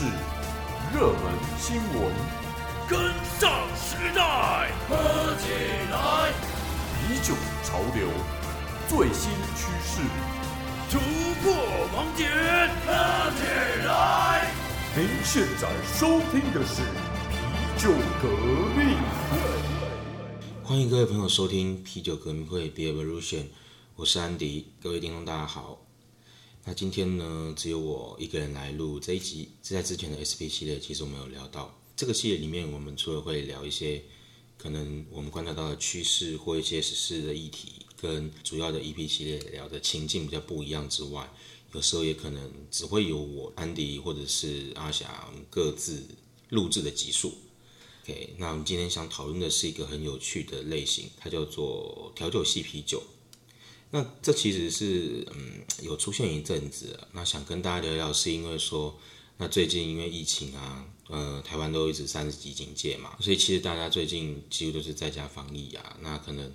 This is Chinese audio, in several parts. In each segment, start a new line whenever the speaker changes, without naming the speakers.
事、热门新闻，
跟上时代，喝起来！
啤酒潮流，最新趋势，
突破盲点，喝起来！
您现在收听的是啤酒革命。
欢迎各位朋友收听啤酒革命会 Beer Revolution，我是安迪，各位听众大家好。那今天呢，只有我一个人来录这一集。是在之前的 SP 系列，其实我们有聊到这个系列里面，我们除了会聊一些可能我们观察到的趋势或一些时事的议题，跟主要的 EP 系列聊的情境比较不一样之外，有时候也可能只会有我安迪或者是阿翔各自录制的集数。OK，那我们今天想讨论的是一个很有趣的类型，它叫做调酒系啤酒。那这其实是嗯有出现一阵子，那想跟大家聊聊，是因为说，那最近因为疫情啊，呃，台湾都一直三十级警戒嘛，所以其实大家最近几乎都是在家防疫啊，那可能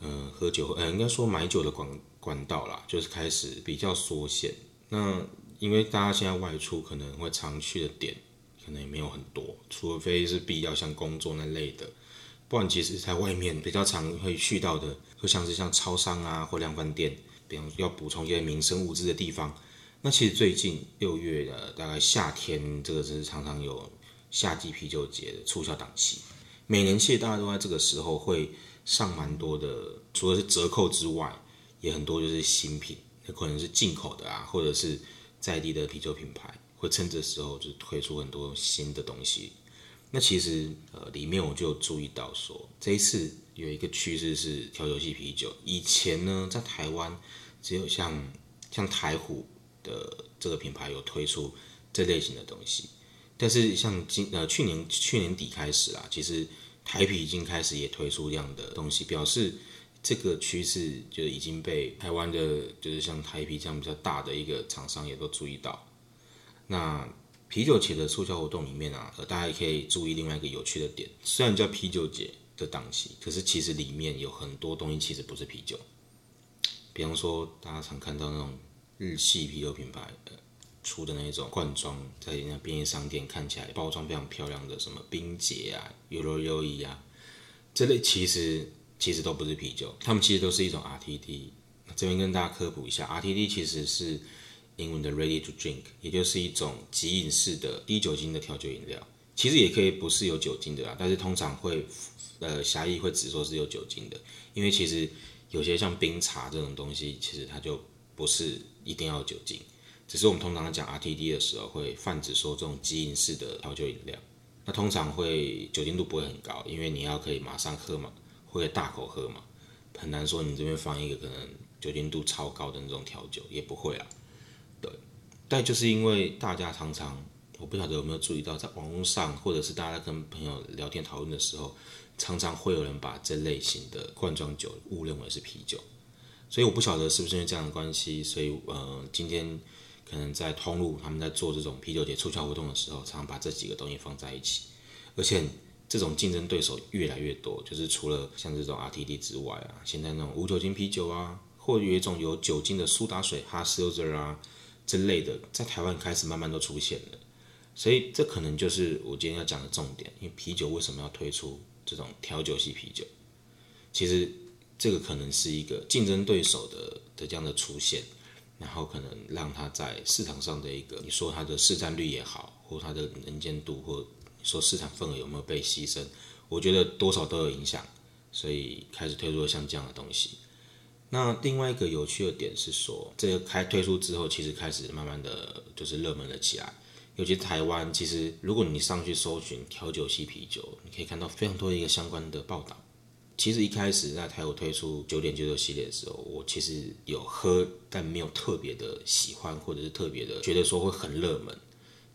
嗯喝酒，呃应该说买酒的管管道啦，就是开始比较缩限。那因为大家现在外出可能会常去的点，可能也没有很多，除非是必要像工作那类的。不然，其实在外面比较常会去到的，就像是像超商啊或量贩店，比方要补充一些民生物资的地方。那其实最近六月的大概夏天，这个是常常有夏季啤酒节的促销档期。每年其实大家都在这个时候会上蛮多的，除了是折扣之外，也很多就是新品，那可能是进口的啊，或者是在地的啤酒品牌，会趁这时候就推出很多新的东西。那其实呃，里面我就注意到说，这一次有一个趋势是调酒系啤酒。以前呢，在台湾只有像像台虎的这个品牌有推出这类型的东西，但是像今呃去年去年底开始啊，其实台啤已经开始也推出这样的东西，表示这个趋势就已经被台湾的，就是像台啤这样比较大的一个厂商也都注意到。那啤酒节的促销活动里面啊，大家也可以注意另外一个有趣的点。虽然叫啤酒节的档期，可是其实里面有很多东西其实不是啤酒。比方说，大家常看到那种日系啤酒品牌出的那种罐装，在人家便利商店看起来包装非常漂亮的，什么冰结啊、优柔优怡啊，这类其实其实都不是啤酒，它们其实都是一种 RTD。这边跟大家科普一下，RTD 其实是。英文的 ready to drink，也就是一种即饮式的低酒精的调酒饮料，其实也可以不是有酒精的啦，但是通常会呃狭义会只说是有酒精的，因为其实有些像冰茶这种东西，其实它就不是一定要酒精，只是我们通常讲 RTD 的时候会泛指说这种基饮式的调酒饮料，那通常会酒精度不会很高，因为你要可以马上喝嘛，会大口喝嘛，很难说你这边放一个可能酒精度超高的那种调酒也不会啊，对。但就是因为大家常常，我不晓得有没有注意到，在网络上或者是大家跟朋友聊天讨论的时候，常常会有人把这类型的罐装酒误认为是啤酒，所以我不晓得是不是因为这样的关系，所以呃，今天可能在通路他们在做这种啤酒节促销活动的时候，常常把这几个东西放在一起，而且这种竞争对手越来越多，就是除了像这种 RTD 之外啊，现在那种无酒精啤酒啊，或有一种有酒精的苏打水 Hard Seltzer 啊。之类的，在台湾开始慢慢都出现了，所以这可能就是我今天要讲的重点。因为啤酒为什么要推出这种调酒系啤酒？其实这个可能是一个竞争对手的的这样的出现，然后可能让它在市场上的一个，你说它的市占率也好，或它的能见度，或你说市场份额有没有被牺牲，我觉得多少都有影响，所以开始推出了像这样的东西。那另外一个有趣的点是说，这个开推出之后，其实开始慢慢的就是热门了起来。尤其台湾，其实如果你上去搜寻调酒系啤酒，你可以看到非常多的一个相关的报道。其实一开始在台湾推出九点九九系列的时候，我其实有喝，但没有特别的喜欢，或者是特别的觉得说会很热门。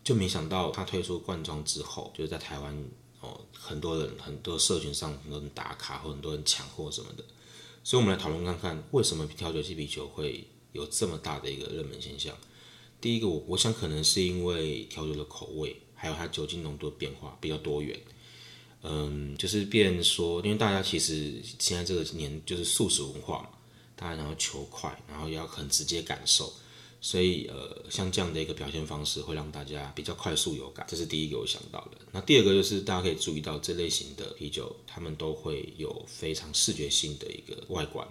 就没想到它推出罐装之后，就是在台湾哦，很多人很多社群上很多人打卡，或很多人抢货什么的。所以，我们来讨论看看，为什么调酒系啤酒会有这么大的一个热门现象。第一个，我我想可能是因为调酒的口味，还有它酒精浓度的变化比较多元。嗯，就是变说，因为大家其实现在这个年就是素食文化嘛，大家想要求快，然后要很直接感受，所以呃，像这样的一个表现方式会让大家比较快速有感，这是第一个我想到的。那第二个就是大家可以注意到这类型的啤酒，他们都会有非常视觉性的一个外观，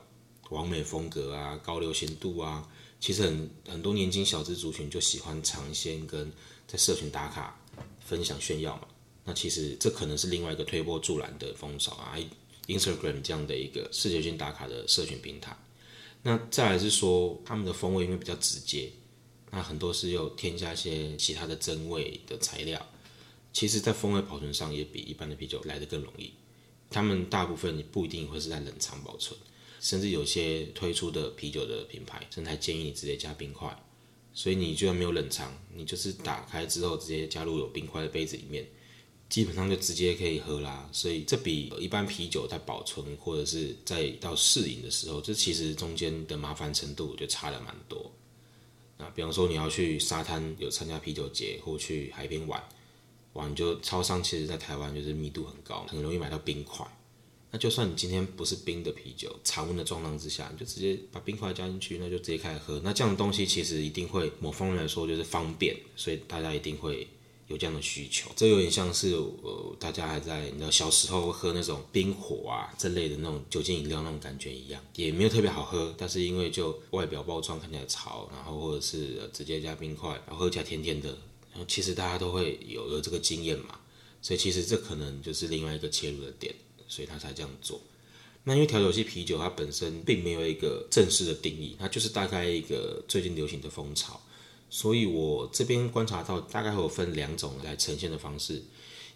完美风格啊，高流行度啊。其实很很多年轻小资族群就喜欢尝鲜跟在社群打卡分享炫耀嘛。那其实这可能是另外一个推波助澜的风潮啊，Instagram 这样的一个视觉性打卡的社群平台。那再来是说，他们的风味因为比较直接，那很多是有添加一些其他的增味的材料，其实在风味保存上也比一般的啤酒来得更容易。他们大部分不一定会是在冷藏保存，甚至有些推出的啤酒的品牌，甚至还建议你直接加冰块。所以你就算没有冷藏，你就是打开之后直接加入有冰块的杯子里面。基本上就直接可以喝啦，所以这比一般啤酒在保存或者是在到试饮的时候，这其实中间的麻烦程度就差了蛮多。那比方说你要去沙滩有参加啤酒节或去海边玩，哇，你就超商其实在台湾就是密度很高，很容易买到冰块。那就算你今天不是冰的啤酒，常温的状况之下，你就直接把冰块加进去，那就直接开始喝。那这样的东西其实一定会某方面来说就是方便，所以大家一定会。有这样的需求，这有点像是呃，大家还在你小时候喝那种冰火啊这类的那种酒精饮料那种感觉一样，也没有特别好喝，但是因为就外表包装看起来潮，然后或者是直接加冰块，然后喝起来甜甜的，然后其实大家都会有有这个经验嘛，所以其实这可能就是另外一个切入的点，所以他才这样做。那因为调酒系啤酒它本身并没有一个正式的定义，它就是大概一个最近流行的风潮。所以我这边观察到，大概会有分两种来呈现的方式。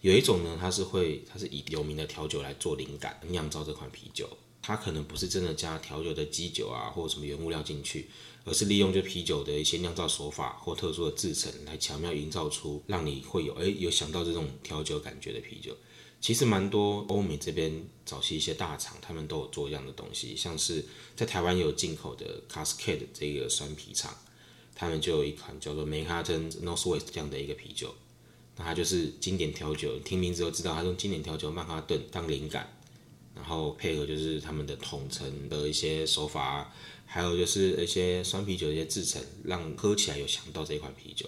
有一种呢，它是会，它是以有名的调酒来做灵感酿造这款啤酒。它可能不是真的加调酒的基酒啊，或者什么原物料进去，而是利用这啤酒的一些酿造手法或特殊的制成，来巧妙营造出让你会有哎有想到这种调酒感觉的啤酒。其实蛮多欧美这边早期一些大厂，他们都有做这样的东西，像是在台湾有进口的 Cascade 这个酸啤厂。他们就有一款叫做梅哈登 Northwest 这样的一个啤酒，那它就是经典调酒，听名字就知道，它用经典调酒曼哈顿当灵感，然后配合就是他们的统称的一些手法，还有就是一些酸啤酒的一些制成，让喝起来有想到这一款啤酒。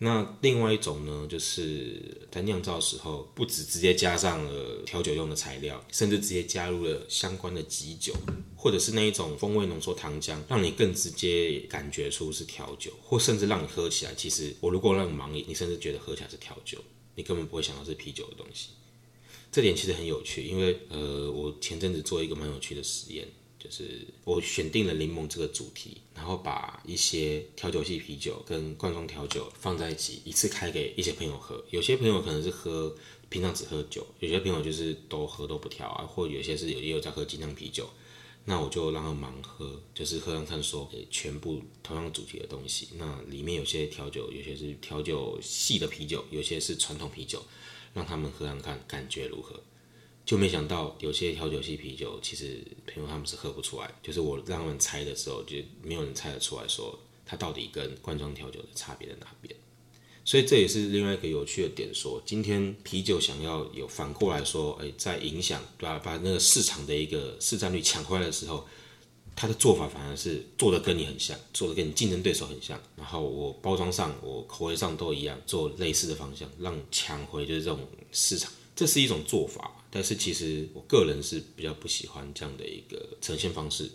那另外一种呢，就是在酿造时候，不止直接加上了调酒用的材料，甚至直接加入了相关的基酒，或者是那一种风味浓缩糖浆，让你更直接感觉出是调酒，或甚至让你喝起来，其实我如果让你盲饮，你甚至觉得喝起来是调酒，你根本不会想到是啤酒的东西。这点其实很有趣，因为呃，我前阵子做一个蛮有趣的实验。就是我选定了柠檬这个主题，然后把一些调酒系啤酒跟罐装调酒放在一起，一次开给一些朋友喝。有些朋友可能是喝平常只喝酒，有些朋友就是都喝都不调啊，或有些是有也有在喝精酿啤酒。那我就让他盲喝，就是喝上看说，全部同样主题的东西。那里面有些调酒，有些是调酒系的啤酒，有些是传统啤酒，让他们喝上看感觉如何。就没想到有些调酒系啤酒，其实朋友他们是喝不出来。就是我让他们猜的时候，就没有人猜得出来，说它到底跟罐装调酒的差别在哪边。所以这也是另外一个有趣的点，说今天啤酒想要有反过来说，哎，在影响对吧把那个市场的一个市占率抢回来的时候，它的做法反而是做的跟你很像，做的跟你竞争对手很像。然后我包装上、我口味上都一样，做类似的方向，让抢回就是这种市场，这是一种做法。但是其实我个人是比较不喜欢这样的一个呈现方式。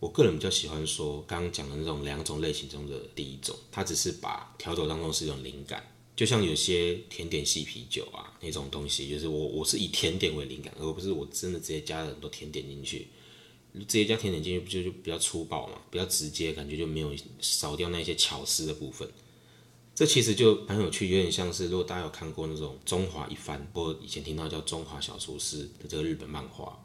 我个人比较喜欢说刚刚讲的那种两种类型中的第一种，它只是把调酒当中是一种灵感，就像有些甜点系啤酒啊那种东西，就是我我是以甜点为灵感，而不是我真的直接加了很多甜点进去。直接加甜点进去不就就比较粗暴嘛，比较直接，感觉就没有少掉那些巧思的部分。这其实就很有趣，有点像是如果大家有看过那种《中华一番》，或以前听到叫《中华小厨师》的这个日本漫画，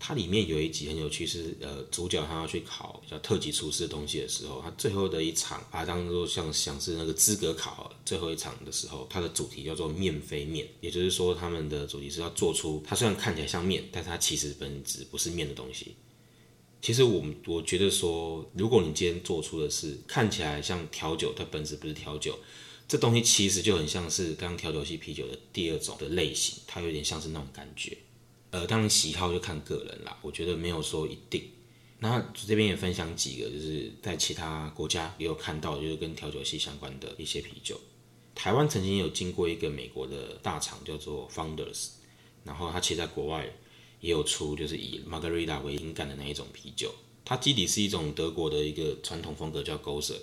它里面有一集很有趣，是呃主角他要去考叫特级厨师的东西的时候，他最后的一场把它当做像像是那个资格考最后一场的时候，它的主题叫做面非面，也就是说他们的主题是要做出它虽然看起来像面，但它其实本质不是面的东西。其实我们我觉得说，如果你今天做出的是看起来像调酒，它本质不是调酒，这东西其实就很像是刚刚调酒系啤酒的第二种的类型，它有点像是那种感觉。呃，当然喜好就看个人啦，我觉得没有说一定。那这边也分享几个，就是在其他国家也有看到，就是跟调酒系相关的一些啤酒。台湾曾经有经过一个美国的大厂叫做 Founders，然后它其实在国外也有出，就是以 Margarita 为灵感的那一种啤酒。它基底是一种德国的一个传统风格叫 g o s e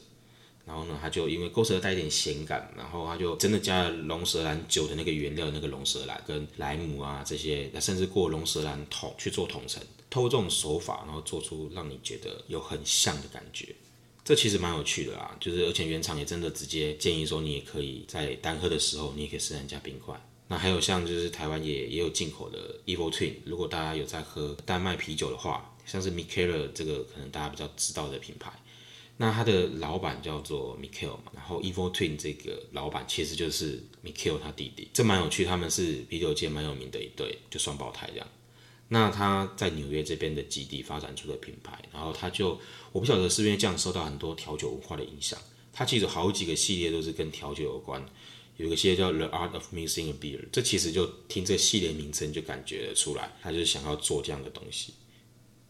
然后呢，它就因为 g o s e 带一点咸感，然后它就真的加了龙舌兰酒的那个原料，那个龙舌兰跟莱姆啊这些，甚至过龙舌兰桶去做桶陈，透过这种手法，然后做出让你觉得有很像的感觉。这其实蛮有趣的啦，就是而且原厂也真的直接建议说，你也可以在单喝的时候，你也可以试加冰块。那还有像就是台湾也也有进口的 Evil Twin，如果大家有在喝丹麦啤酒的话，像是 Mikkel 这个可能大家比较知道的品牌，那它的老板叫做 Mikkel 嘛，然后 Evil Twin 这个老板其实就是 Mikkel 他弟弟，这蛮有趣，他们是啤酒界蛮有名的一对，就双胞胎这样。那他在纽约这边的基地发展出的品牌，然后他就我不晓得是因为这样受到很多调酒文化的影响，他其实好几个系列都是跟调酒有关，有一个系列叫 The Art of Missing a Beer，这其实就听这系列名称就感觉出来，他就是想要做这样的东西。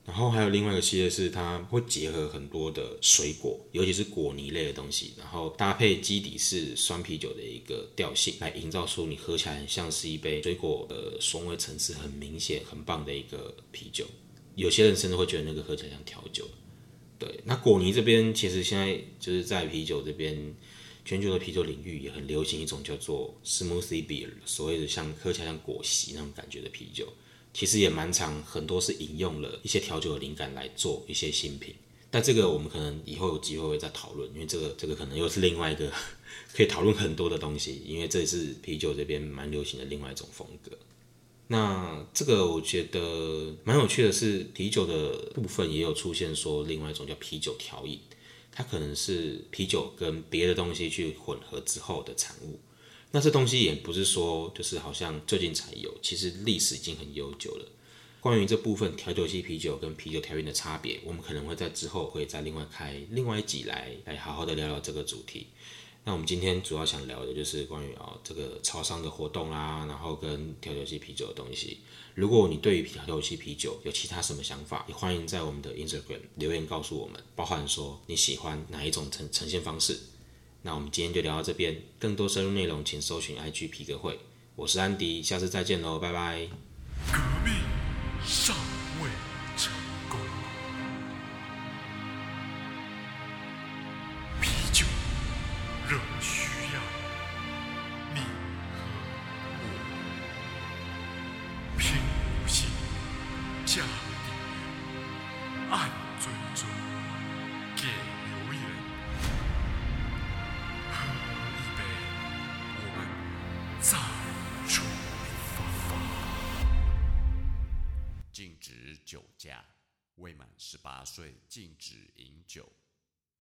然后还有另外一个系列是，它会结合很多的水果，尤其是果泥类的东西，然后搭配基底是酸啤酒的一个调性，来营造出你喝起来很像是一杯水果的酸味层次很明显、很棒的一个啤酒。有些人甚至会觉得那个喝起来像调酒。对，那果泥这边其实现在就是在啤酒这边，全球的啤酒领域也很流行一种叫做 smoothie beer，所谓的像喝起来像果昔那种感觉的啤酒。其实也蛮长，很多是引用了一些调酒的灵感来做一些新品，但这个我们可能以后有机会会再讨论，因为这个这个可能又是另外一个可以讨论很多的东西，因为这是啤酒这边蛮流行的另外一种风格。那这个我觉得蛮有趣的是，啤酒的部分也有出现说另外一种叫啤酒调饮，它可能是啤酒跟别的东西去混合之后的产物。那这东西也不是说就是好像最近才有，其实历史已经很悠久了。关于这部分调酒器啤酒跟啤酒调饮的差别，我们可能会在之后会再另外开另外一集来来好好的聊聊这个主题。那我们今天主要想聊的就是关于啊这个超商的活动啦，然后跟调酒系啤酒的东西。如果你对于调酒系啤酒有其他什么想法，也欢迎在我们的 Instagram 留言告诉我们，包含说你喜欢哪一种呈呈现方式。那我们今天就聊到这边，更多深入内容请搜寻 IG 皮革会。我是安迪，下次再见喽，拜拜。
革命上加订阅，按追踪，给留言。喝一杯，我们再出发。
禁止酒驾，未满十八岁禁止饮酒。